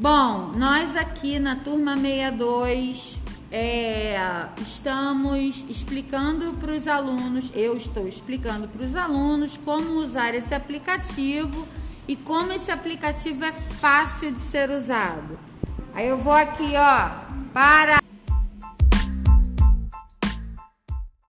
Bom, nós aqui na turma 62 é, estamos explicando para os alunos, eu estou explicando para os alunos como usar esse aplicativo e como esse aplicativo é fácil de ser usado. Aí eu vou aqui, ó, para